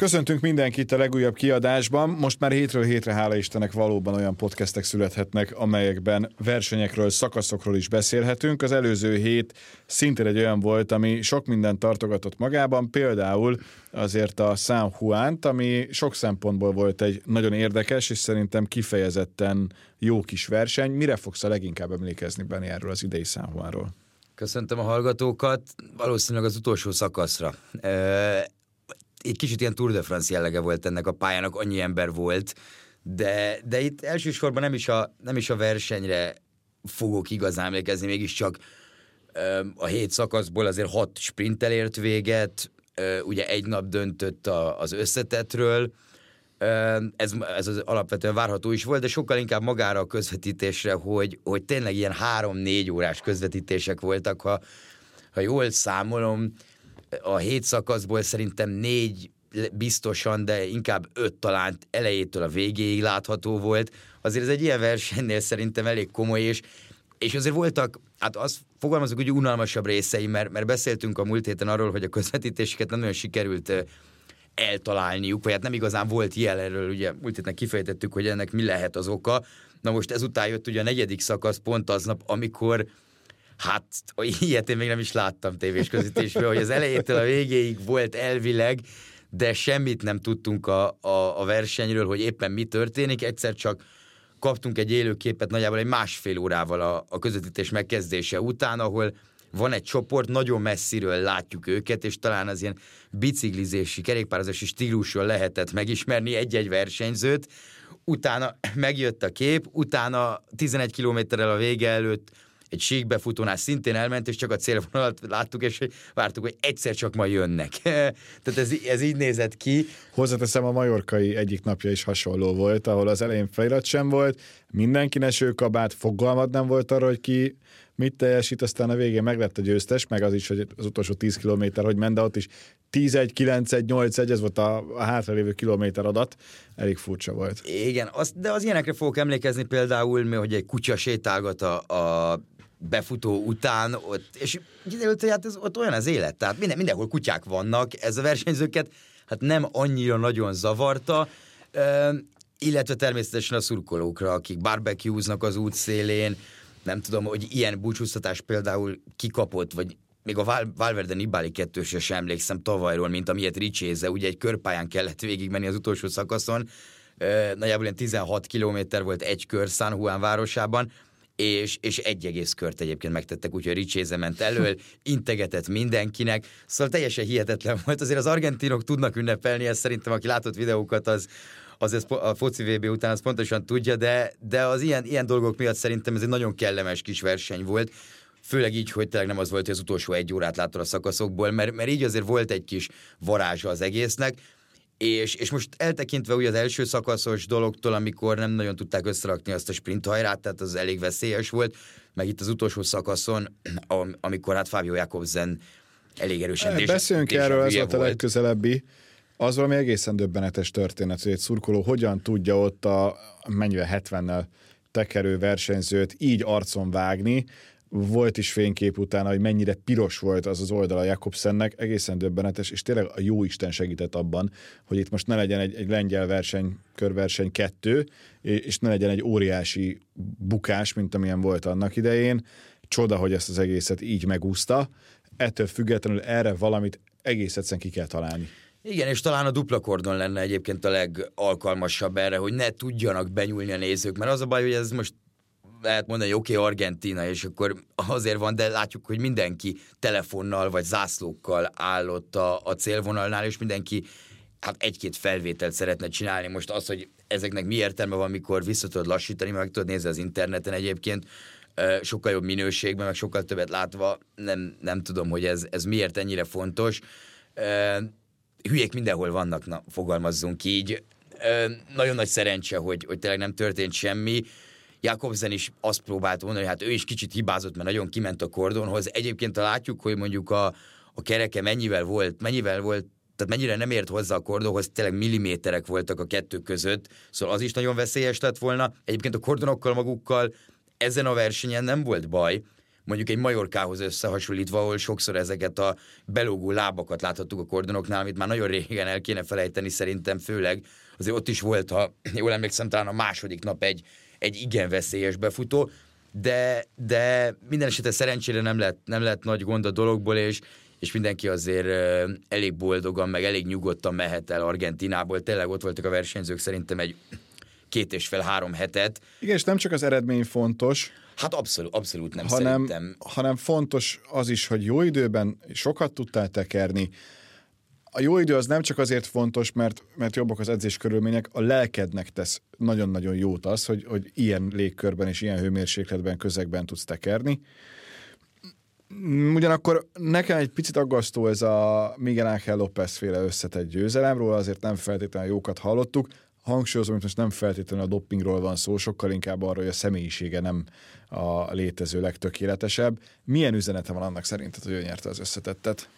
Köszöntünk mindenkit a legújabb kiadásban. Most már hétről hétre, hála Istennek, valóban olyan podcastek születhetnek, amelyekben versenyekről, szakaszokról is beszélhetünk. Az előző hét szintén egy olyan volt, ami sok mindent tartogatott magában, például azért a San juan ami sok szempontból volt egy nagyon érdekes, és szerintem kifejezetten jó kis verseny. Mire fogsz a leginkább emlékezni, Benni, erről az idei San Juanról? Köszöntöm a hallgatókat, valószínűleg az utolsó szakaszra egy kicsit ilyen Tour de France jellege volt ennek a pályának, annyi ember volt, de, de itt elsősorban nem is, a, nem is a versenyre fogok igazán emlékezni, mégiscsak a hét szakaszból azért hat sprinttel ért véget, ugye egy nap döntött a, az összetetről, ez, ez az alapvetően várható is volt, de sokkal inkább magára a közvetítésre, hogy, hogy tényleg ilyen három-négy órás közvetítések voltak, ha, ha jól számolom, a hét szakaszból szerintem négy biztosan, de inkább öt talán elejétől a végéig látható volt. Azért ez egy ilyen versenynél szerintem elég komoly, és, és azért voltak, hát azt fogalmazok, hogy unalmasabb részei, mert, mert beszéltünk a múlt héten arról, hogy a közvetítéseket nem nagyon sikerült eltalálniuk, vagy hát nem igazán volt jel erről, ugye múlt héten kifejtettük, hogy ennek mi lehet az oka. Na most ezután jött ugye a negyedik szakasz pont aznap, amikor Hát, ilyet én még nem is láttam tévés közvetítésből, hogy az elejétől a végéig volt elvileg, de semmit nem tudtunk a, a, a versenyről, hogy éppen mi történik, egyszer csak kaptunk egy élőképet nagyjából egy másfél órával a, a közvetítés megkezdése után, ahol van egy csoport, nagyon messziről látjuk őket, és talán az ilyen biciklizési, kerékpározási stílusról lehetett megismerni egy-egy versenyzőt, utána megjött a kép, utána 11 kilométerrel a vége előtt egy síkbefutónál szintén elment, és csak a célvonalat láttuk, és vártuk, hogy egyszer csak ma jönnek. Tehát ez, ez így nézett ki. Hozzáteszem, a majorkai egyik napja is hasonló volt, ahol az elején felirat sem volt, mindenki nesőkabát, fogalmad nem volt arra, hogy ki mit teljesít, aztán a végén meglett a győztes, meg az is, hogy az utolsó 10 kilométer, hogy ment, de ott is 10-1, 9-1, 8-1, ez volt a, a hátralévő kilométer adat, elég furcsa volt. Igen, az, de az ilyenekre fogok emlékezni például, hogy egy kutya sétálgat a, a befutó után, ott, és kiderült, hogy hát ez, ott olyan az élet, tehát minden, mindenhol kutyák vannak, ez a versenyzőket hát nem annyira nagyon zavarta, illetve természetesen a szurkolókra, akik barbecueznak az útszélén, nem tudom, hogy ilyen búcsúztatás például kikapott, vagy még a Val- Valverde Nibali kettősre sem emlékszem tavalyról, mint amilyet Ricséze, ugye egy körpályán kellett végigmenni az utolsó szakaszon, nagyjából ilyen 16 kilométer volt egy kör San Juan városában, és, és egy egész kört egyébként megtettek, úgyhogy Ricséze ment elől, integetett mindenkinek, szóval teljesen hihetetlen volt. Azért az argentinok tudnak ünnepelni, ezt szerintem, aki látott videókat, az, az ez a foci VB után az pontosan tudja, de, de az ilyen, ilyen dolgok miatt szerintem ez egy nagyon kellemes kis verseny volt, főleg így, hogy tényleg nem az volt, hogy az utolsó egy órát láttad a szakaszokból, mert, mert így azért volt egy kis varázsa az egésznek, és, és most eltekintve ugye az első szakaszos dologtól, amikor nem nagyon tudták összerakni azt a sprint hajrát, tehát az elég veszélyes volt, meg itt az utolsó szakaszon, amikor hát Fábio Jakobsen elég erősen dés, Beszéljünk erről, ez volt a legközelebbi. Az valami egészen döbbenetes történet, hogy egy szurkoló hogyan tudja ott a mennyivel 70-nel tekerő versenyzőt így arcon vágni, volt is fénykép utána, hogy mennyire piros volt az az oldala Jakobsennek, egészen döbbenetes, és tényleg a jó Isten segített abban, hogy itt most ne legyen egy, egy lengyel verseny, körverseny kettő, és ne legyen egy óriási bukás, mint amilyen volt annak idején. Csoda, hogy ezt az egészet így megúszta. Ettől függetlenül erre valamit egész egyszerűen ki kell találni. Igen, és talán a dupla kordon lenne egyébként a legalkalmasabb erre, hogy ne tudjanak benyúlni a nézők, mert az a baj, hogy ez most lehet mondani, hogy oké, okay, Argentina, és akkor azért van, de látjuk, hogy mindenki telefonnal vagy zászlókkal állott a, a célvonalnál, és mindenki hát egy-két felvételt szeretne csinálni. Most az, hogy ezeknek mi értelme van, mikor vissza tudod lassítani, meg tudod nézni az interneten egyébként, sokkal jobb minőségben, meg sokkal többet látva, nem, nem tudom, hogy ez, ez miért ennyire fontos. Hülyék mindenhol vannak, na, fogalmazzunk így. Nagyon nagy szerencse, hogy, hogy tényleg nem történt semmi Jakobsen is azt próbált mondani, hogy hát ő is kicsit hibázott, mert nagyon kiment a kordonhoz. Egyébként ha látjuk, hogy mondjuk a, a kereke mennyivel volt, mennyivel volt tehát mennyire nem ért hozzá a kordonhoz, tényleg milliméterek voltak a kettő között, szóval az is nagyon veszélyes lett volna. Egyébként a kordonokkal magukkal ezen a versenyen nem volt baj, mondjuk egy Majorkához összehasonlítva, ahol sokszor ezeket a belógó lábakat láthattuk a kordonoknál, amit már nagyon régen el kéne felejteni szerintem főleg. Azért ott is volt, ha jól emlékszem, talán a második nap egy, egy igen veszélyes befutó, de, de minden esetre szerencsére nem lett, nem lett nagy gond a dologból, és, és mindenki azért elég boldogan, meg elég nyugodtan mehet el Argentinából. Tényleg ott voltak a versenyzők szerintem egy két és fél három hetet. Igen, és nem csak az eredmény fontos, Hát abszolút, abszolút nem hanem, szerintem. hanem fontos az is, hogy jó időben sokat tudtál tekerni. A jó idő az nem csak azért fontos, mert, mert jobbak az edzés körülmények, a lelkednek tesz nagyon-nagyon jót az, hogy, hogy ilyen légkörben és ilyen hőmérsékletben, közegben tudsz tekerni. Ugyanakkor nekem egy picit aggasztó ez a Miguel Ángel López féle összetett győzelemről, azért nem feltétlenül jókat hallottuk. Hangsúlyozom, hogy most nem feltétlenül a doppingról van szó, sokkal inkább arról, hogy a személyisége nem a létező legtökéletesebb. Milyen üzenete van annak szerinted, hogy ő nyerte az összetettet?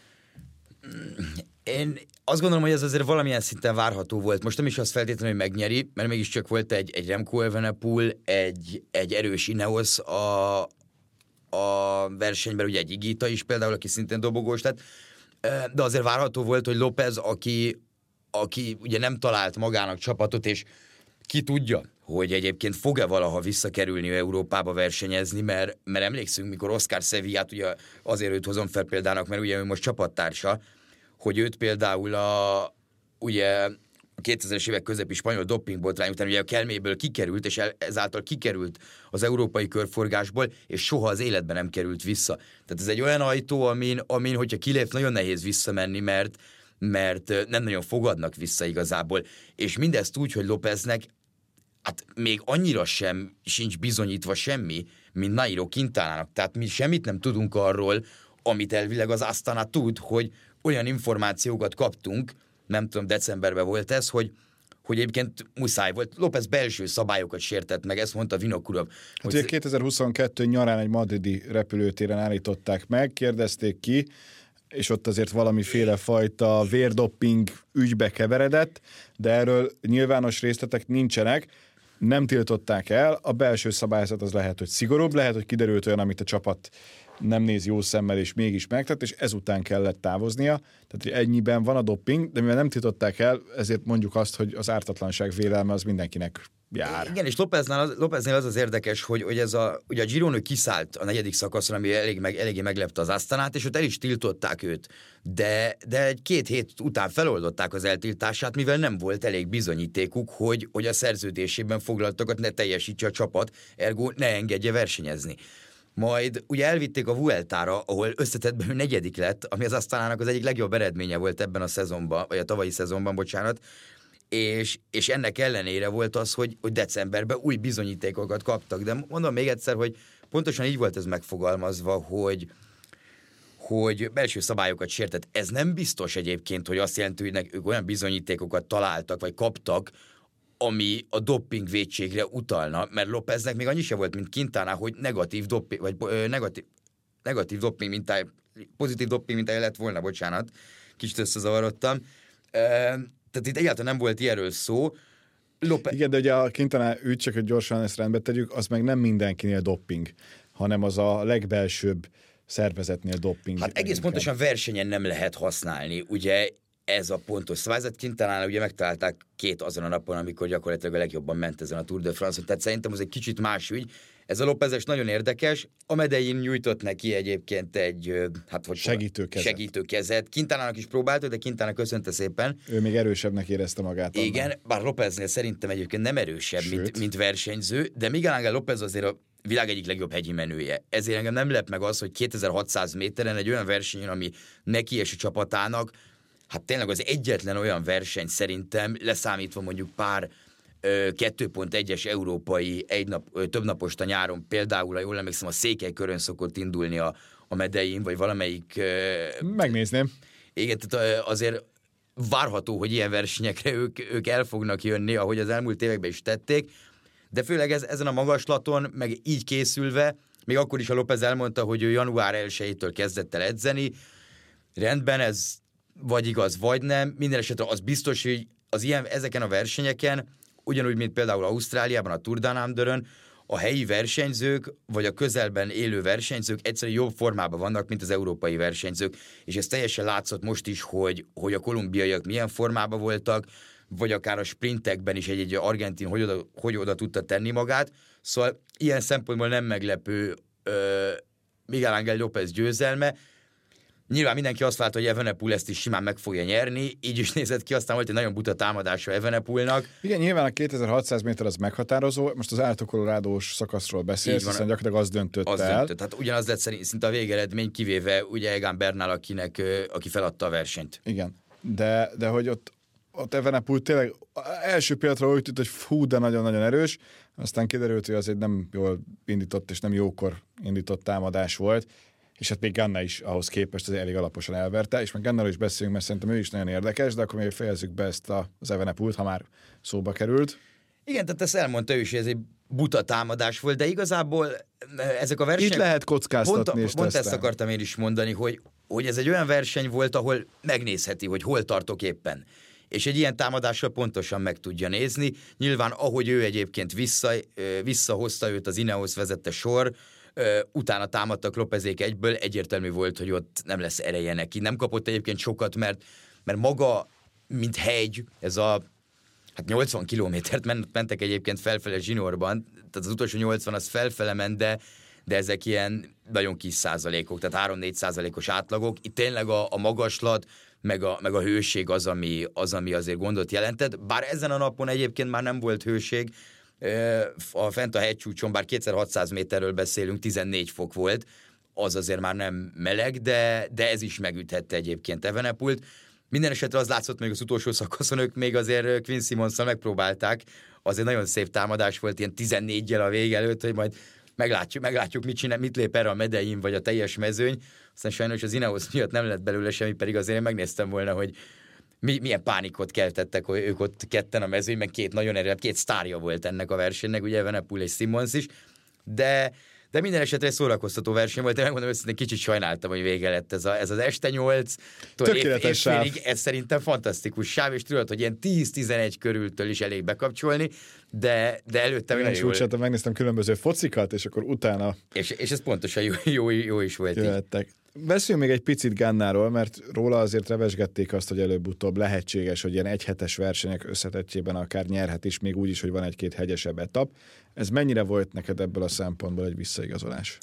Én azt gondolom, hogy ez azért valamilyen szinten várható volt. Most nem is az feltétlenül, hogy megnyeri, mert mégiscsak volt egy, egy Remco Evenepoel, egy, egy erős Ineos a, a versenyben, ugye egy Igita is például, aki szintén dobogós lett, de azért várható volt, hogy López, aki, aki ugye nem talált magának csapatot, és ki tudja, hogy egyébként fog-e valaha visszakerülni Európába versenyezni, mert, mert emlékszünk, mikor Oscar Sevillát, ugye azért őt hozom fel példának, mert ugye ő most csapattársa, hogy őt például a, ugye a 2000-es évek közepi spanyol dopingbotrány után ugye a kelméből kikerült, és ezáltal kikerült az európai körforgásból, és soha az életben nem került vissza. Tehát ez egy olyan ajtó, amin, amin hogyha kilép, nagyon nehéz visszamenni, mert, mert nem nagyon fogadnak vissza igazából. És mindezt úgy, hogy Lópeznek hát még annyira sem sincs bizonyítva semmi, mint Nairo Quintánának. Tehát mi semmit nem tudunk arról, amit elvileg az Astana tud, hogy olyan információkat kaptunk, nem tudom, decemberben volt ez, hogy hogy egyébként muszáj volt. López belső szabályokat sértett meg, ezt mondta Vinokurov. Hát hogy... ugye 2022 nyarán egy madridi repülőtéren állították meg, kérdezték ki, és ott azért valamiféle fajta vérdopping ügybe keveredett, de erről nyilvános részletek nincsenek nem tiltották el, a belső szabályzat az lehet, hogy szigorúbb, lehet, hogy kiderült olyan, amit a csapat nem néz jó szemmel, és mégis megtett, és ezután kellett távoznia. Tehát hogy ennyiben van a dopping, de mivel nem tiltották el, ezért mondjuk azt, hogy az ártatlanság vélelme az mindenkinek jár. Igen, és Lópeznél az, Lópeznél az az érdekes, hogy, hogy ez a, ugye a Gironő kiszállt a negyedik szakaszra, ami elég meg, eléggé meglepte az Asztanát, és ott el is tiltották őt. De, de egy-két hét után feloldották az eltiltását, mivel nem volt elég bizonyítékuk, hogy, hogy a szerződésében foglaltakat ne teljesítse a csapat, ergo ne engedje versenyezni. Majd ugye elvitték a Vueltára, ahol összetettben ő negyedik lett, ami az Asztanának az egyik legjobb eredménye volt ebben a szezonban, vagy a tavalyi szezonban, bocsánat, és, és ennek ellenére volt az, hogy, hogy decemberben új bizonyítékokat kaptak. De mondom még egyszer, hogy pontosan így volt ez megfogalmazva, hogy, hogy belső szabályokat sértett. Ez nem biztos egyébként, hogy azt jelenti, hogy ők olyan bizonyítékokat találtak, vagy kaptak, ami a dopping védségre utalna, mert Lópeznek még annyi se volt, mint Quintana, hogy negatív dopping, vagy ö, negatív, negatív dopping mintája, pozitív dopping mintája lett volna, bocsánat, kicsit összezavarodtam. Tehát itt egyáltalán nem volt ilyenről szó. Lope... Igen, de ugye a Quintana ügy, csak hogy gyorsan ezt rendbe tegyük, az meg nem mindenkinél dopping, hanem az a legbelsőbb szervezetnél dopping. Hát egész inkább. pontosan versenyen nem lehet használni. Ugye ez a pontos szabályzat. Quintanánál ugye megtalálták két azon a napon, amikor gyakorlatilag a legjobban ment ezen a Tour de France, tehát szerintem az egy kicsit más ügy. Ez a Lópezes nagyon érdekes. A Medein nyújtott neki egyébként egy hát, hogy segítőkezet. segítőkezet. Kintánának is próbálta, de Kintának köszönte szépen. Ő még erősebbnek érezte magát. Annak. Igen, bár Lópeznél szerintem egyébként nem erősebb, mint, mint versenyző, de Miguel Ángel López azért a világ egyik legjobb hegyi menője. Ezért engem nem lep meg az, hogy 2600 méteren egy olyan versenyen, ami neki és a csapatának, hát tényleg az egyetlen olyan verseny szerintem, leszámítva mondjuk pár 2.1-es európai egy nap, több napos a nyáron, például, ha jól emlékszem, a Székely körön szokott indulni a, a medein, vagy valamelyik... Megnézném. Igen, tehát azért várható, hogy ilyen versenyekre ők, ők el fognak jönni, ahogy az elmúlt években is tették, de főleg ez, ezen a magaslaton, meg így készülve, még akkor is a López elmondta, hogy ő január 1-től kezdett el edzeni, rendben, ez vagy igaz, vagy nem. Minden esetre az biztos, hogy az ilyen, ezeken a versenyeken, ugyanúgy, mint például Ausztráliában, a Tour Under-ön, a helyi versenyzők, vagy a közelben élő versenyzők egyszerűen jobb formában vannak, mint az európai versenyzők, és ez teljesen látszott most is, hogy, hogy a kolumbiaiak milyen formában voltak, vagy akár a sprintekben is egy-egy argentin hogy oda, hogy oda tudta tenni magát. Szóval ilyen szempontból nem meglepő ö, Miguel Ángel López győzelme, Nyilván mindenki azt várta, hogy Evenepul ezt is simán meg fogja nyerni, így is nézett ki, aztán volt egy nagyon buta támadása Evenepulnak. Igen, nyilván a 2600 méter az meghatározó, most az Alto Colorado-s szakaszról beszélsz, hiszen gyakorlatilag az döntött az el. Döntött. Hát ugyanaz lett szerint szinte a végeredmény, kivéve ugye Egan Bernal, akinek, aki feladta a versenyt. Igen, de, de hogy ott, ott Evenepul tényleg első pillanatra úgy tűnt, hogy fú, de nagyon-nagyon erős, aztán kiderült, hogy az egy nem jól indított és nem jókor indított támadás volt, és hát még Ganna is ahhoz képest az elég alaposan elverte, és meg Gannáról is beszélünk, mert szerintem ő is nagyon érdekes, de akkor még fejezzük be ezt a, az Evenepult, ha már szóba került. Igen, tehát ezt elmondta ő is, hogy ez egy buta támadás volt, de igazából eh, ezek a versenyek... Itt lehet kockáztatni pont, és pont ezt akartam én is mondani, hogy, hogy ez egy olyan verseny volt, ahol megnézheti, hogy hol tartok éppen és egy ilyen támadással pontosan meg tudja nézni. Nyilván, ahogy ő egyébként vissza, eh, visszahozta őt az Ineos vezette sor, utána támadtak Lopezék egyből, egyértelmű volt, hogy ott nem lesz ereje neki. Nem kapott egyébként sokat, mert, mert maga, mint hegy, ez a hát 80 kilométert mentek egyébként felfele zsinórban, tehát az utolsó 80 az felfele ment, de, de ezek ilyen nagyon kis százalékok, tehát 3-4 százalékos átlagok. Itt tényleg a, a magaslat, meg a, meg a hőség az ami, az, ami azért gondot jelentett. Bár ezen a napon egyébként már nem volt hőség, a fent a hegycsúcson, bár 2600 méterről beszélünk, 14 fok volt, az azért már nem meleg, de, de ez is megüthette egyébként Evenepult. Minden esetre az látszott még az utolsó szakaszon, ők még azért Quinn simmons megpróbálták, azért nagyon szép támadás volt, ilyen 14-jel a vége előtt, hogy majd meglátjuk, meglátjuk mit, csinál, mit lép erre a medein, vagy a teljes mezőny. Aztán sajnos az Ineos miatt nem lett belőle semmi, pedig azért én megnéztem volna, hogy mi, milyen pánikot keltettek, hogy ők ott ketten a mezőnyben, két nagyon erős, két sztárja volt ennek a versenynek, ugye Venepul és Simmons is, de de minden esetre egy szórakoztató verseny volt, én megmondom őszintén kicsit sajnáltam, hogy vége lett ez, a, ez az este nyolc, Tökéletes sáv. ez szerintem fantasztikus sáv, és tudod, hogy ilyen 10-11 körültől is elég bekapcsolni, de, de előtte Én is úgy jól... megnéztem különböző focikat, és akkor utána... És, és ez pontosan jó, jó, jó is volt. Jöhettek. Beszéljünk még egy picit Gannáról, mert róla azért revesgették azt, hogy előbb-utóbb lehetséges, hogy ilyen egyhetes versenyek összetettjében akár nyerhet is, még úgy is, hogy van egy-két hegyesebb etap. Ez mennyire volt neked ebből a szempontból egy visszaigazolás?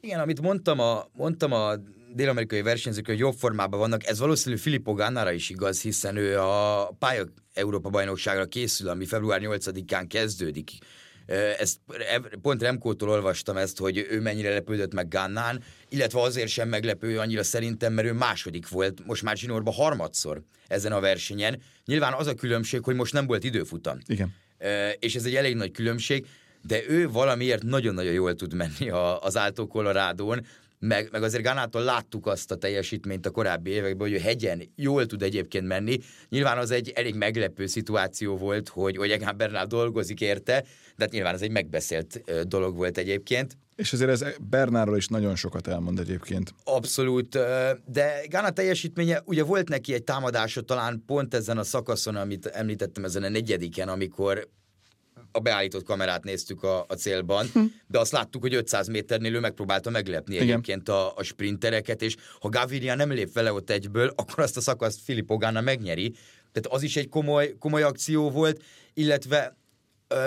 Igen, amit mondtam a, mondtam a dél-amerikai versenyzők, hogy jobb formában vannak, ez valószínű Filippo Gannára is igaz, hiszen ő a pálya Európa bajnokságra készül, ami február 8-án kezdődik ezt pont Remkótól olvastam ezt, hogy ő mennyire lepődött meg Gannán, illetve azért sem meglepő annyira szerintem, mert ő második volt, most már Zsinórban harmadszor ezen a versenyen. Nyilván az a különbség, hogy most nem volt időfutam. Igen. És ez egy elég nagy különbség, de ő valamiért nagyon-nagyon jól tud menni az Alto Colorado-n, meg, meg azért Ganától láttuk azt a teljesítményt a korábbi években, hogy ő hegyen jól tud egyébként menni. Nyilván az egy elég meglepő szituáció volt, hogy, hogy Egan Bernal dolgozik érte, de hát nyilván ez egy megbeszélt dolog volt egyébként. És azért ez Bernáról is nagyon sokat elmond egyébként. Abszolút, de Gána teljesítménye, ugye volt neki egy támadása talán pont ezen a szakaszon, amit említettem, ezen a negyediken, amikor a beállított kamerát néztük a, a célban, hm. de azt láttuk, hogy 500 méternél ő megpróbálta meglepni Igen. egyébként a, a sprintereket, és ha Gaviria nem lép vele ott egyből, akkor azt a szakaszt Filippo Ganna megnyeri. Tehát az is egy komoly, komoly akció volt, illetve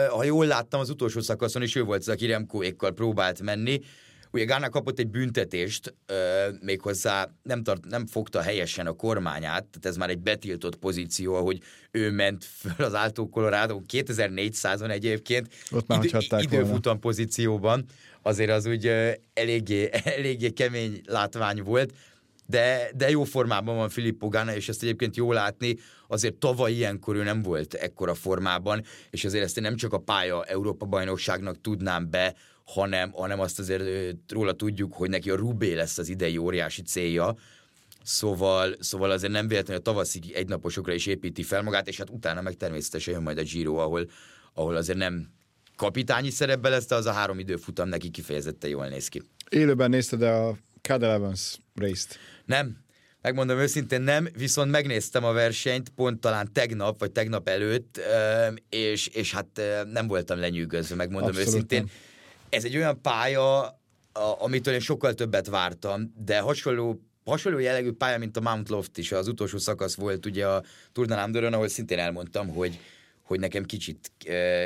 ha jól láttam, az utolsó szakaszon is ő volt az, aki Remkóékkal próbált menni, Ugye Ghana kapott egy büntetést, euh, méghozzá nem, tart, nem fogta helyesen a kormányát, tehát ez már egy betiltott pozíció, ahogy ő ment föl az Alto Colorado 2400-on egyébként. Ott már Id- időfutam volna. pozícióban, azért az úgy uh, eléggé, eléggé kemény látvány volt, de, de jó formában van Filippo Ganna, és ezt egyébként jó látni, azért tavaly ilyenkor ő nem volt ekkora formában, és azért ezt én nem csak a pálya Európa bajnokságnak tudnám be, hanem, hanem azt azért róla tudjuk, hogy neki a Rubé lesz az idei óriási célja, Szóval, szóval azért nem véletlenül a tavaszi egynaposokra is építi fel magát, és hát utána meg természetesen jön majd a Giro, ahol, ahol azért nem kapitányi szerepbe lesz, de az a három időfutam neki kifejezetten jól néz ki. Élőben nézted a Cadel Evans race-t? Nem, Megmondom őszintén nem, viszont megnéztem a versenyt pont talán tegnap, vagy tegnap előtt, és, és hát nem voltam lenyűgözve, megmondom Abszolút őszintén. Nem. Ez egy olyan pálya, amitől én sokkal többet vártam, de hasonló hasonló jellegű pálya, mint a Mount Loft is, az utolsó szakasz volt ugye a Tour de Landeren, ahol szintén elmondtam, hogy, hogy nekem kicsit,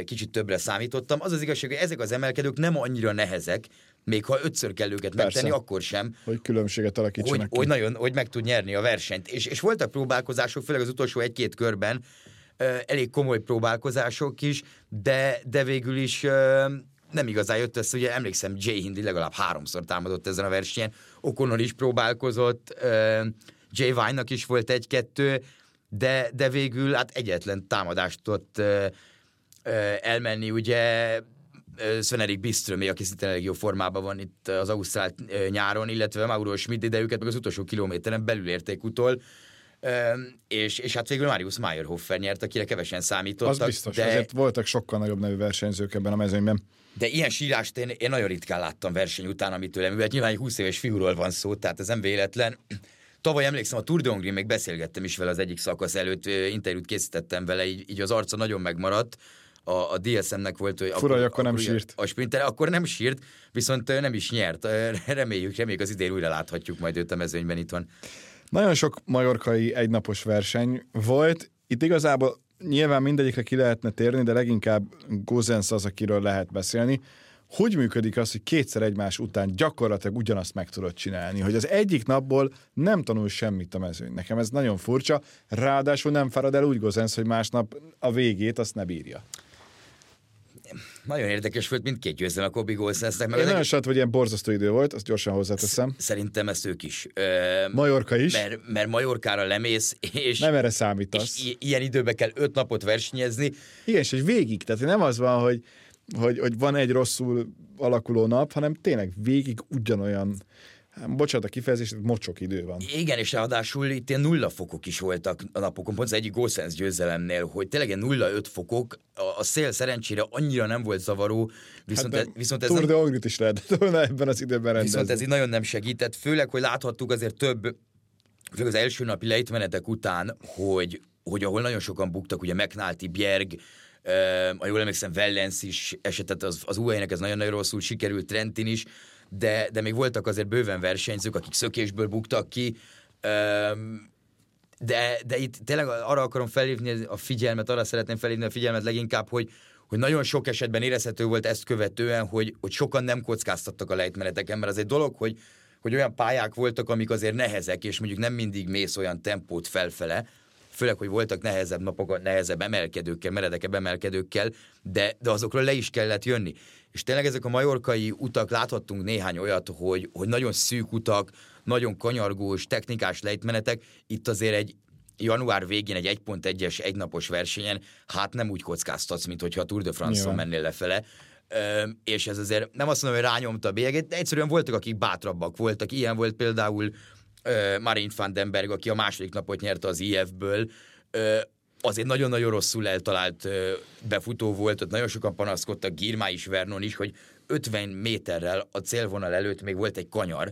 kicsit többre számítottam. Az az igazság, hogy ezek az emelkedők nem annyira nehezek, még ha ötször kell őket Persze. megtenni, akkor sem. Hogy különbséget alakítsanak hogy, ki. hogy nagyon, hogy meg tud nyerni a versenyt. És, és voltak próbálkozások, főleg az utolsó egy-két körben, elég komoly próbálkozások is, de, de végül is nem igazán jött össze, ugye emlékszem, Jay Hindi legalább háromszor támadott ezen a versenyen, O'Connor is próbálkozott, Jay Vine-nak is volt egy-kettő, de, de végül hát egyetlen támadást tudott elmenni, ugye Sven-Erik Biströmé, aki szintén elég jó formában van itt az Ausztrál nyáron, illetve Mauro Schmidt, de őket meg az utolsó kilométeren belül érték utol, és, és hát végül Marius Meyerhofer nyert, akire kevesen számítottak. Az biztos, de... azért voltak sokkal nagyobb nevű versenyzők ebben a mezőnyben. De ilyen sírást én, én nagyon ritkán láttam verseny után, amit tőlem, mert nyilván egy 20 éves fiúról van szó, tehát ez nem véletlen. Tavaly emlékszem, a Tour de Hongrie, még beszélgettem is vele az egyik szakasz előtt, interjút készítettem vele, így, így az arca nagyon megmaradt. A, a DSM-nek volt, hogy Fura, akkor, hogy akkor nem sírt. A sprinter, akkor nem sírt, viszont nem is nyert. Reméljük, reméljük az idén újra láthatjuk majd őt a mezőnyben itt van. Nagyon sok majorkai egynapos verseny volt. Itt igazából nyilván mindegyikre ki lehetne térni, de leginkább Gozens az, akiről lehet beszélni. Hogy működik az, hogy kétszer egymás után gyakorlatilag ugyanazt meg tudod csinálni? Hogy az egyik napból nem tanul semmit a mezőny. Nekem ez nagyon furcsa, ráadásul nem fárad el úgy Gozens, hogy másnap a végét azt ne bírja nagyon érdekes volt mindkét győzelem a Kobi Golsensnek. Meg Én nagyon sajt, hogy ilyen borzasztó idő volt, azt gyorsan hozzáteszem. Szerintem ezt ők is. Majorka is. Mert, mert Majorkára lemész, és... Nem erre számítasz. És ilyen időben kell öt napot versenyezni. Igen, és hogy végig, tehát nem az van, hogy, hogy, hogy van egy rosszul alakuló nap, hanem tényleg végig ugyanolyan bocsánat a kifejezés, mocsok idő van. Igen, és ráadásul itt ilyen nulla fokok is voltak a napokon, pont az egyik Gossens győzelemnél, hogy tényleg nulla öt fokok, a, a szél szerencsére annyira nem volt zavaró, viszont, hát, ez, viszont ez... Tour de Hongrit is lehetett volna ebben az időben rendezni. Viszont ez így nagyon nem segített, főleg, hogy láthattuk azért több, főleg az első napi lejtmenetek után, hogy, hogy ahol nagyon sokan buktak, ugye McNulty, Bjerg, uh, ha jól emlékszem, Vellens is esetett, az, az UAE-nek ez nagyon-nagyon rosszul sikerült, Trentin is, de, de még voltak azért bőven versenyzők, akik szökésből buktak ki, de, de itt tényleg arra akarom felhívni a figyelmet, arra szeretném felhívni a figyelmet leginkább, hogy, hogy nagyon sok esetben érezhető volt ezt követően, hogy, hogy sokan nem kockáztattak a lejtmeneteken, mert az egy dolog, hogy, hogy olyan pályák voltak, amik azért nehezek, és mondjuk nem mindig mész olyan tempót felfele, főleg, hogy voltak nehezebb napok, nehezebb emelkedőkkel, meredekebb emelkedőkkel, de, de azokról le is kellett jönni. És tényleg ezek a majorkai utak, láthattunk néhány olyat, hogy, hogy nagyon szűk utak, nagyon kanyargós, technikás lejtmenetek, itt azért egy január végén egy 1.1-es egynapos versenyen, hát nem úgy kockáztatsz, mint hogyha a Tour de France-on mennél lefele, Ö, és ez azért nem azt mondom, hogy rányomta a bélyeget, de egyszerűen voltak, akik bátrabbak voltak. Ilyen volt például uh, Marine van den Berg, aki a második napot nyerte az IF-ből, uh, azért nagyon-nagyon rosszul eltalált befutó volt, ott nagyon sokan panaszkodtak, Girmá is, Vernon is, hogy 50 méterrel a célvonal előtt még volt egy kanyar,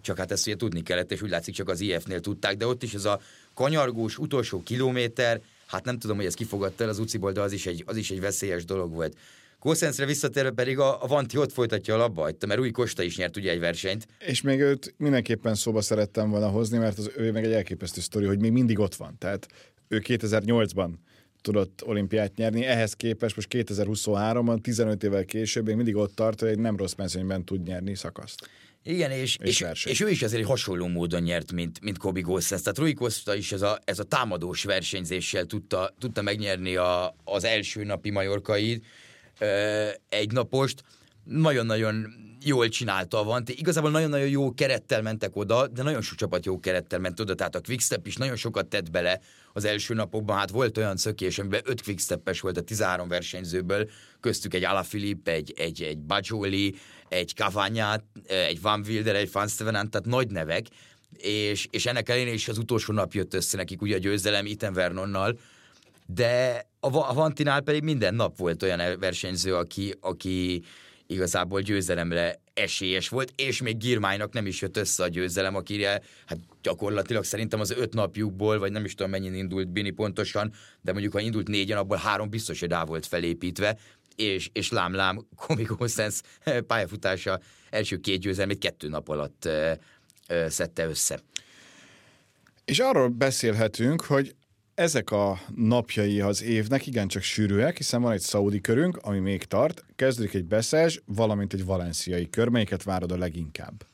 csak hát ezt ugye tudni kellett, és úgy látszik csak az IF-nél tudták, de ott is ez a kanyargós utolsó kilométer, hát nem tudom, hogy ez kifogadta el az uciból, de az is egy, az is egy veszélyes dolog volt. Koszenszre visszatérve pedig a, a Vanti ott folytatja a labba mert új Kosta is nyert ugye egy versenyt. És még őt mindenképpen szóba szerettem volna hozni, mert az ő meg egy elképesztő sztori, hogy még mindig ott van. Tehát ő 2008-ban tudott olimpiát nyerni, ehhez képest most 2023-ban, 15 évvel később még mindig ott tart, hogy egy nem rossz mezőnyben tud nyerni szakaszt. Igen, és, és, és, és ő is azért egy hasonló módon nyert, mint, mint Kobi Gossens. Tehát Rui Costa is ez a, ez a támadós versenyzéssel tudta, tudta megnyerni a, az első napi majorkait, egy napost, nagyon-nagyon jól csinálta a Vanti. Igazából nagyon-nagyon jó kerettel mentek oda, de nagyon sok csapat jó kerettel ment oda, tehát a Quickstep is nagyon sokat tett bele az első napokban. Hát volt olyan szökés, amiben öt Quickstepes volt a 13 versenyzőből, köztük egy Alaphilippe, egy, egy, egy Bajoli, egy Cavagna, egy Van Wilder, egy Van Stevenant, tehát nagy nevek, és, és ennek ellenére is az utolsó nap jött össze nekik ugye a győzelem Iten Vernonnal, de a Vantinál pedig minden nap volt olyan versenyző, aki, aki igazából győzelemre esélyes volt, és még Girmájnak nem is jött össze a győzelem, akire hát gyakorlatilag szerintem az öt napjukból, vagy nem is tudom mennyin indult Bini pontosan, de mondjuk ha indult négyen, abból három biztos, hogy rá volt felépítve, és, és lám-lám Comic Sense pályafutása első két győzelmét kettő nap alatt ö, ö, szedte össze. És arról beszélhetünk, hogy ezek a napjai az évnek igencsak sűrűek, hiszen van egy szaudi körünk, ami még tart, kezdődik egy beszes, valamint egy valenciai kör, melyiket várod a leginkább?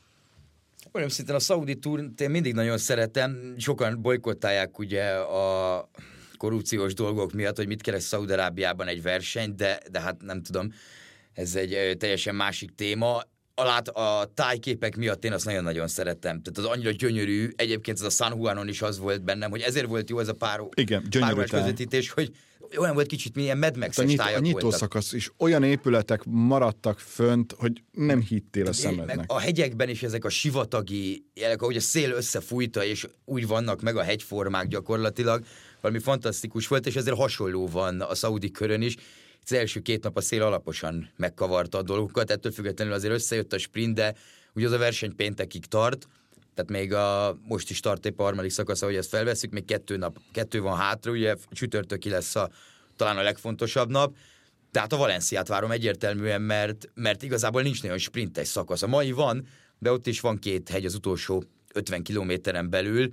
Olyan szinten a szaudi túrt én mindig nagyon szeretem, sokan bolykottálják ugye a korrupciós dolgok miatt, hogy mit keres Szaudarábiában egy verseny, de, de hát nem tudom, ez egy teljesen másik téma a, lát, a tájképek miatt én azt nagyon-nagyon szerettem. Tehát az annyira gyönyörű, egyébként ez a San Juanon is az volt bennem, hogy ezért volt jó ez a pár, Igen, gyönyörű közvetítés, hogy olyan volt kicsit milyen Mad max a, nyit, a nyitószakasz is. Olyan épületek maradtak fönt, hogy nem hittél a szemednek. Meg a hegyekben is ezek a sivatagi jelek, ahogy a szél összefújta, és úgy vannak meg a hegyformák gyakorlatilag, valami fantasztikus volt, és ezért hasonló van a szaudi körön is az első két nap a szél alaposan megkavarta a dolgokat, ettől függetlenül azért összejött a sprint, de ugye az a verseny péntekig tart, tehát még a, most is tart egy harmadik szakasz, ahogy ezt felveszünk, még kettő nap, kettő van hátra, ugye csütörtöki lesz a, talán a legfontosabb nap, tehát a Valenciát várom egyértelműen, mert, mert igazából nincs nagyon sprintes szakasz. A mai van, de ott is van két hegy az utolsó 50 kilométeren belül,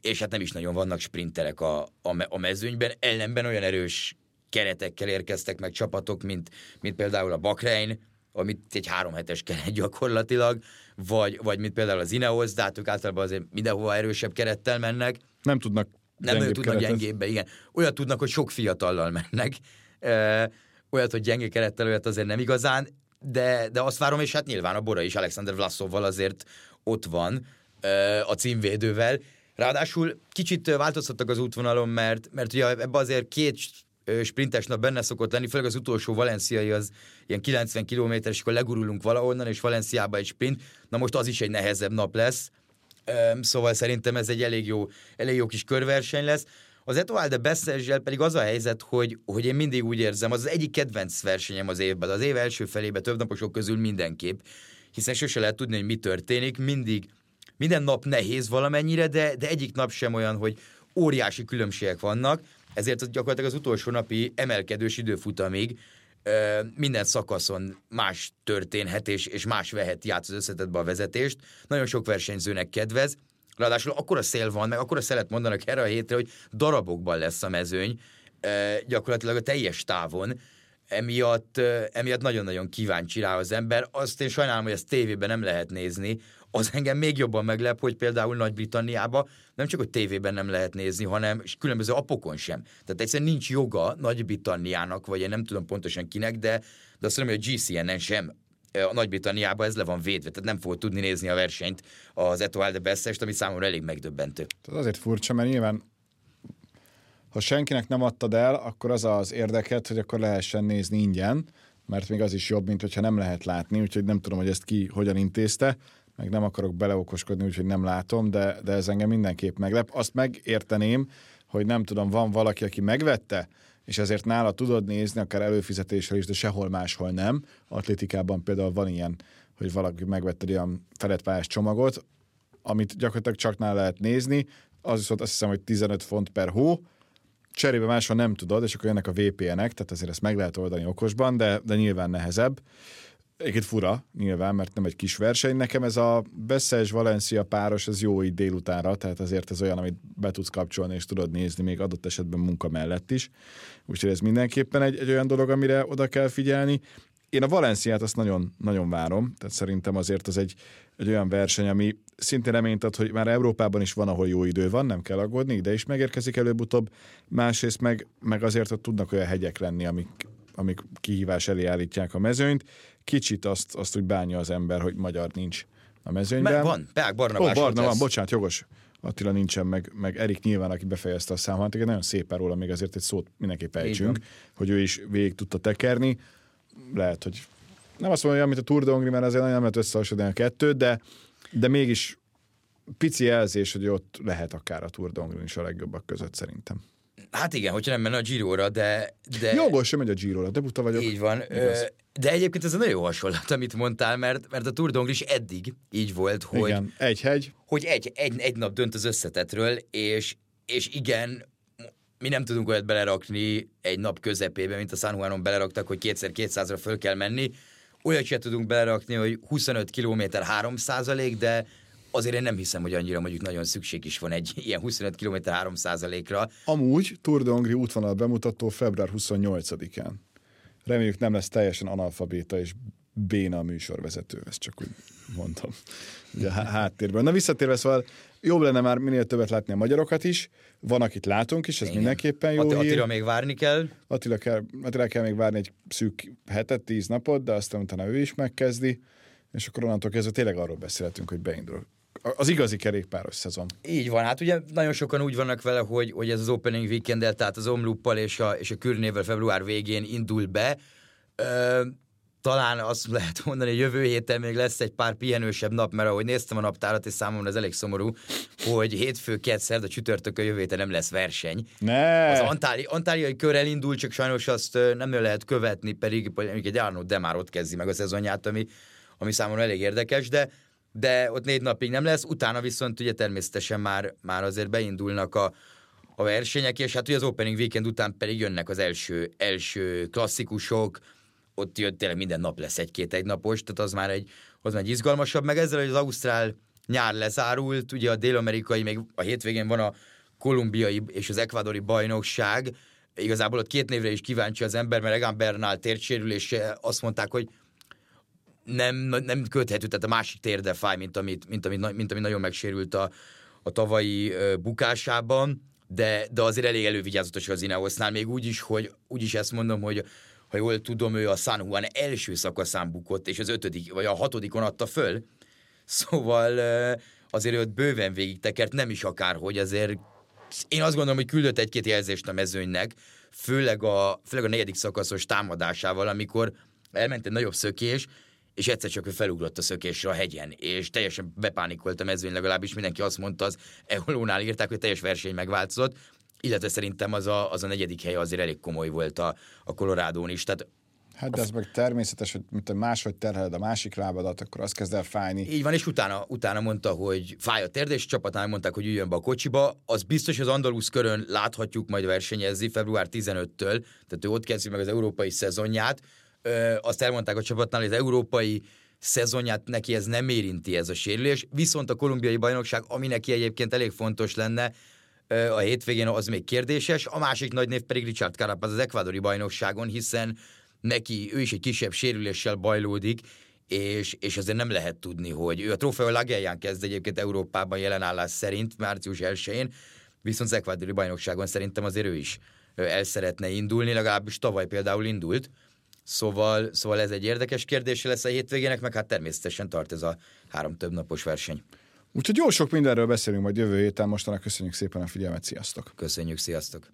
és hát nem is nagyon vannak sprinterek a, a, a mezőnyben, ellenben olyan erős keretekkel érkeztek meg csapatok, mint, mint például a Bakrein, amit egy három hetes keret gyakorlatilag, vagy, vagy mint például az Ineos, de hát ők általában azért mindenhova erősebb kerettel mennek. Nem tudnak Nem ő tudnak gyengébbe, igen. Olyat tudnak, hogy sok fiatallal mennek. E, olyat, hogy gyenge kerettel, olyat azért nem igazán, de, de azt várom, és hát nyilván a Bora is Alexander Vlasovval azért ott van e, a címvédővel. Ráadásul kicsit változtattak az útvonalon, mert, mert ugye ebbe azért két sprintes nap benne szokott lenni, főleg az utolsó valenciai az ilyen 90 km, és akkor legurulunk valahonnan, és Valenciába egy sprint. Na most az is egy nehezebb nap lesz, szóval szerintem ez egy elég jó, elég jó kis körverseny lesz. Az Etoile de Bessergel pedig az a helyzet, hogy, hogy én mindig úgy érzem, az az egyik kedvenc versenyem az évben, az év első felébe több naposok közül mindenképp, hiszen sose lehet tudni, hogy mi történik, mindig minden nap nehéz valamennyire, de, de egyik nap sem olyan, hogy óriási különbségek vannak, ezért gyakorlatilag az utolsó napi emelkedős időfutamig minden szakaszon más történhet, és, és más vehet játsz az összetetbe a vezetést. Nagyon sok versenyzőnek kedvez. Ráadásul akkor a szél van, meg akkor a szelet mondanak erre a hétre, hogy darabokban lesz a mezőny, gyakorlatilag a teljes távon, emiatt, emiatt nagyon-nagyon kíváncsi rá az ember. Azt én sajnálom, hogy ezt tévében nem lehet nézni, az engem még jobban meglep, hogy például Nagy-Britanniába nem csak, hogy tévében nem lehet nézni, hanem különböző apokon sem. Tehát egyszerűen nincs joga Nagy-Britanniának, vagy én nem tudom pontosan kinek, de, de azt mondom, hogy a GCN-en sem a Nagy-Britanniában ez le van védve, tehát nem fogod tudni nézni a versenyt az Etoile de Bessest, ami számomra elég megdöbbentő. Tehát azért furcsa, mert nyilván ha senkinek nem adtad el, akkor az az érdeket, hogy akkor lehessen nézni ingyen, mert még az is jobb, mint hogyha nem lehet látni, úgyhogy nem tudom, hogy ezt ki hogyan intézte meg nem akarok beleokoskodni, úgyhogy nem látom, de, de ez engem mindenképp meglep. Azt megérteném, hogy nem tudom, van valaki, aki megvette, és ezért nála tudod nézni, akár előfizetéssel is, de sehol máshol nem. Atlétikában például van ilyen, hogy valaki megvette ilyen feletpályás csomagot, amit gyakorlatilag csak nála lehet nézni, az viszont azt hiszem, hogy 15 font per hó, cserébe máshol nem tudod, és akkor jönnek a VPN-ek, tehát azért ezt meg lehet oldani okosban, de, de nyilván nehezebb. Egyébként fura, nyilván, mert nem egy kis verseny. Nekem ez a Beszes Valencia páros, ez jó így délutánra, tehát azért ez olyan, amit be tudsz kapcsolni, és tudod nézni még adott esetben munka mellett is. Úgyhogy ez mindenképpen egy, egy olyan dolog, amire oda kell figyelni. Én a Valenciát azt nagyon, nagyon várom, tehát szerintem azért az egy, egy olyan verseny, ami szintén reményt ad, hogy már Európában is van, ahol jó idő van, nem kell aggódni, ide is megérkezik előbb-utóbb. Másrészt meg, meg azért ott tudnak olyan hegyek lenni, amik, amik kihívás elé állítják a mezőnyt kicsit azt, azt úgy bánja az ember, hogy magyar nincs a mezőnyben. Meg van, Peák Barna Ó, Barna van, bocsánat, jogos. Attila nincsen, meg, meg Erik nyilván, aki befejezte a számot, nagyon szépen róla még azért egy szót mindenképp ejtsünk, hogy ő is végig tudta tekerni. Lehet, hogy nem azt mondom, mint a Tour de Hongri, mert azért nem lehet összehasonlítani a kettőt, de, de mégis pici jelzés, hogy ott lehet akár a Tour de Hongri is a legjobbak között szerintem. Hát igen, hogyha nem menne a Giro-ra, de... de... Jogos, sem megy a Giro-ra, debuta vagyok. Így van. Igaz. De egyébként ez egy nagyon jó hasonlat, amit mondtál, mert, mert a Tour de is eddig így volt, hogy... Igen, egy hegy. Hogy egy, egy, egy nap dönt az összetetről, és, és igen, mi nem tudunk olyat belerakni egy nap közepébe, mint a San Juanon beleraktak, hogy kétszer 200-ra föl kell menni. Olyat sem tudunk belerakni, hogy 25 km 3 de azért én nem hiszem, hogy annyira mondjuk nagyon szükség is van egy ilyen 25 km 3% ra Amúgy Tour de Hongrie útvonal bemutató február 28-án. Reméljük nem lesz teljesen analfabéta és béna a műsorvezető, ezt csak úgy mondtam. Ugye háttérben. Na visszatérve, szóval jobb lenne már minél többet látni a magyarokat is. Van, akit látunk is, ez Igen. mindenképpen jó Attila, hír. Attila még várni kell. Attila kell, Attila kell még várni egy szűk hetet, tíz napot, de aztán utána ő is megkezdi, és akkor onnantól kezdve tényleg arról beszélhetünk, hogy beindul az igazi kerékpáros szezon. Így van, hát ugye nagyon sokan úgy vannak vele, hogy, hogy ez az opening weekend tehát az Omluppal és a, és a Kürnével február végén indul be. Ö, talán azt lehet mondani, hogy jövő héten még lesz egy pár pihenősebb nap, mert ahogy néztem a naptárat, és számomra ez elég szomorú, hogy hétfő, kett, a csütörtök a jövő héten nem lesz verseny. Ne. Az antáli, antáliai kör elindul, csak sajnos azt nem lehet követni, pedig egy Arno de már ott kezdi meg a szezonját, ami, ami számomra elég érdekes, de de ott négy napig nem lesz, utána viszont ugye természetesen már, már azért beindulnak a, a versenyek, és hát ugye az opening weekend után pedig jönnek az első, első klasszikusok, ott jött tényleg minden nap lesz egy-két egynapos, tehát az már egy, az már egy izgalmasabb, meg ezzel, hogy az Ausztrál nyár lezárult, ugye a dél-amerikai, még a hétvégén van a kolumbiai és az ekvadori bajnokság, igazából ott két névre is kíváncsi az ember, mert Egan Bernal térdsérülése azt mondták, hogy nem, nem köthető, tehát a másik térde fáj, mint amit, mint amit, mint amit nagyon megsérült a, a tavalyi bukásában, de, de azért elég elővigyázatos az Ineosznál, még úgy is, hogy úgy is ezt mondom, hogy ha jól tudom, ő a San Juan első szakaszán bukott, és az ötödik, vagy a hatodikon adta föl, szóval azért őt bőven végig tekert, nem is akárhogy, azért én azt gondolom, hogy küldött egy-két jelzést a mezőnynek, főleg a, főleg a negyedik szakaszos támadásával, amikor elment egy nagyobb szökés, és egyszer csak ő felugrott a szökésre a hegyen, és teljesen bepánikolt a mezőny, legalábbis mindenki azt mondta, az Eolónál írták, hogy teljes verseny megváltozott, illetve szerintem az a, az a negyedik hely azért elég komoly volt a, a Colorado-n is, tehát Hát de ez meg természetes, hogy mint a máshogy terheled a másik lábadat, akkor az kezd el fájni. Így van, és utána, utána mondta, hogy fáj a térde, és csapatnál mondták, hogy üljön be a kocsiba. Az biztos, az Andalusz körön láthatjuk majd versenyezni február 15-től, tehát ő ott kezdi meg az európai szezonját, ö, azt elmondták a csapatnál, hogy az európai szezonját neki ez nem érinti ez a sérülés, viszont a kolumbiai bajnokság, ami neki egyébként elég fontos lenne, a hétvégén az még kérdéses, a másik nagy név pedig Richard Carapaz az ekvádori bajnokságon, hiszen neki, ő is egy kisebb sérüléssel bajlódik, és, és azért nem lehet tudni, hogy ő a Trofeo Lagelján kezd egyébként Európában jelenállás szerint, március 1-én, viszont az ekvádori bajnokságon szerintem azért ő is el szeretne indulni, legalábbis tavaly például indult, Szóval, szóval ez egy érdekes kérdés lesz a hétvégének, meg hát természetesen tart ez a három több napos verseny. Úgyhogy jó sok mindenről beszélünk majd jövő héten, mostanak köszönjük szépen a figyelmet, sziasztok! Köszönjük, sziasztok!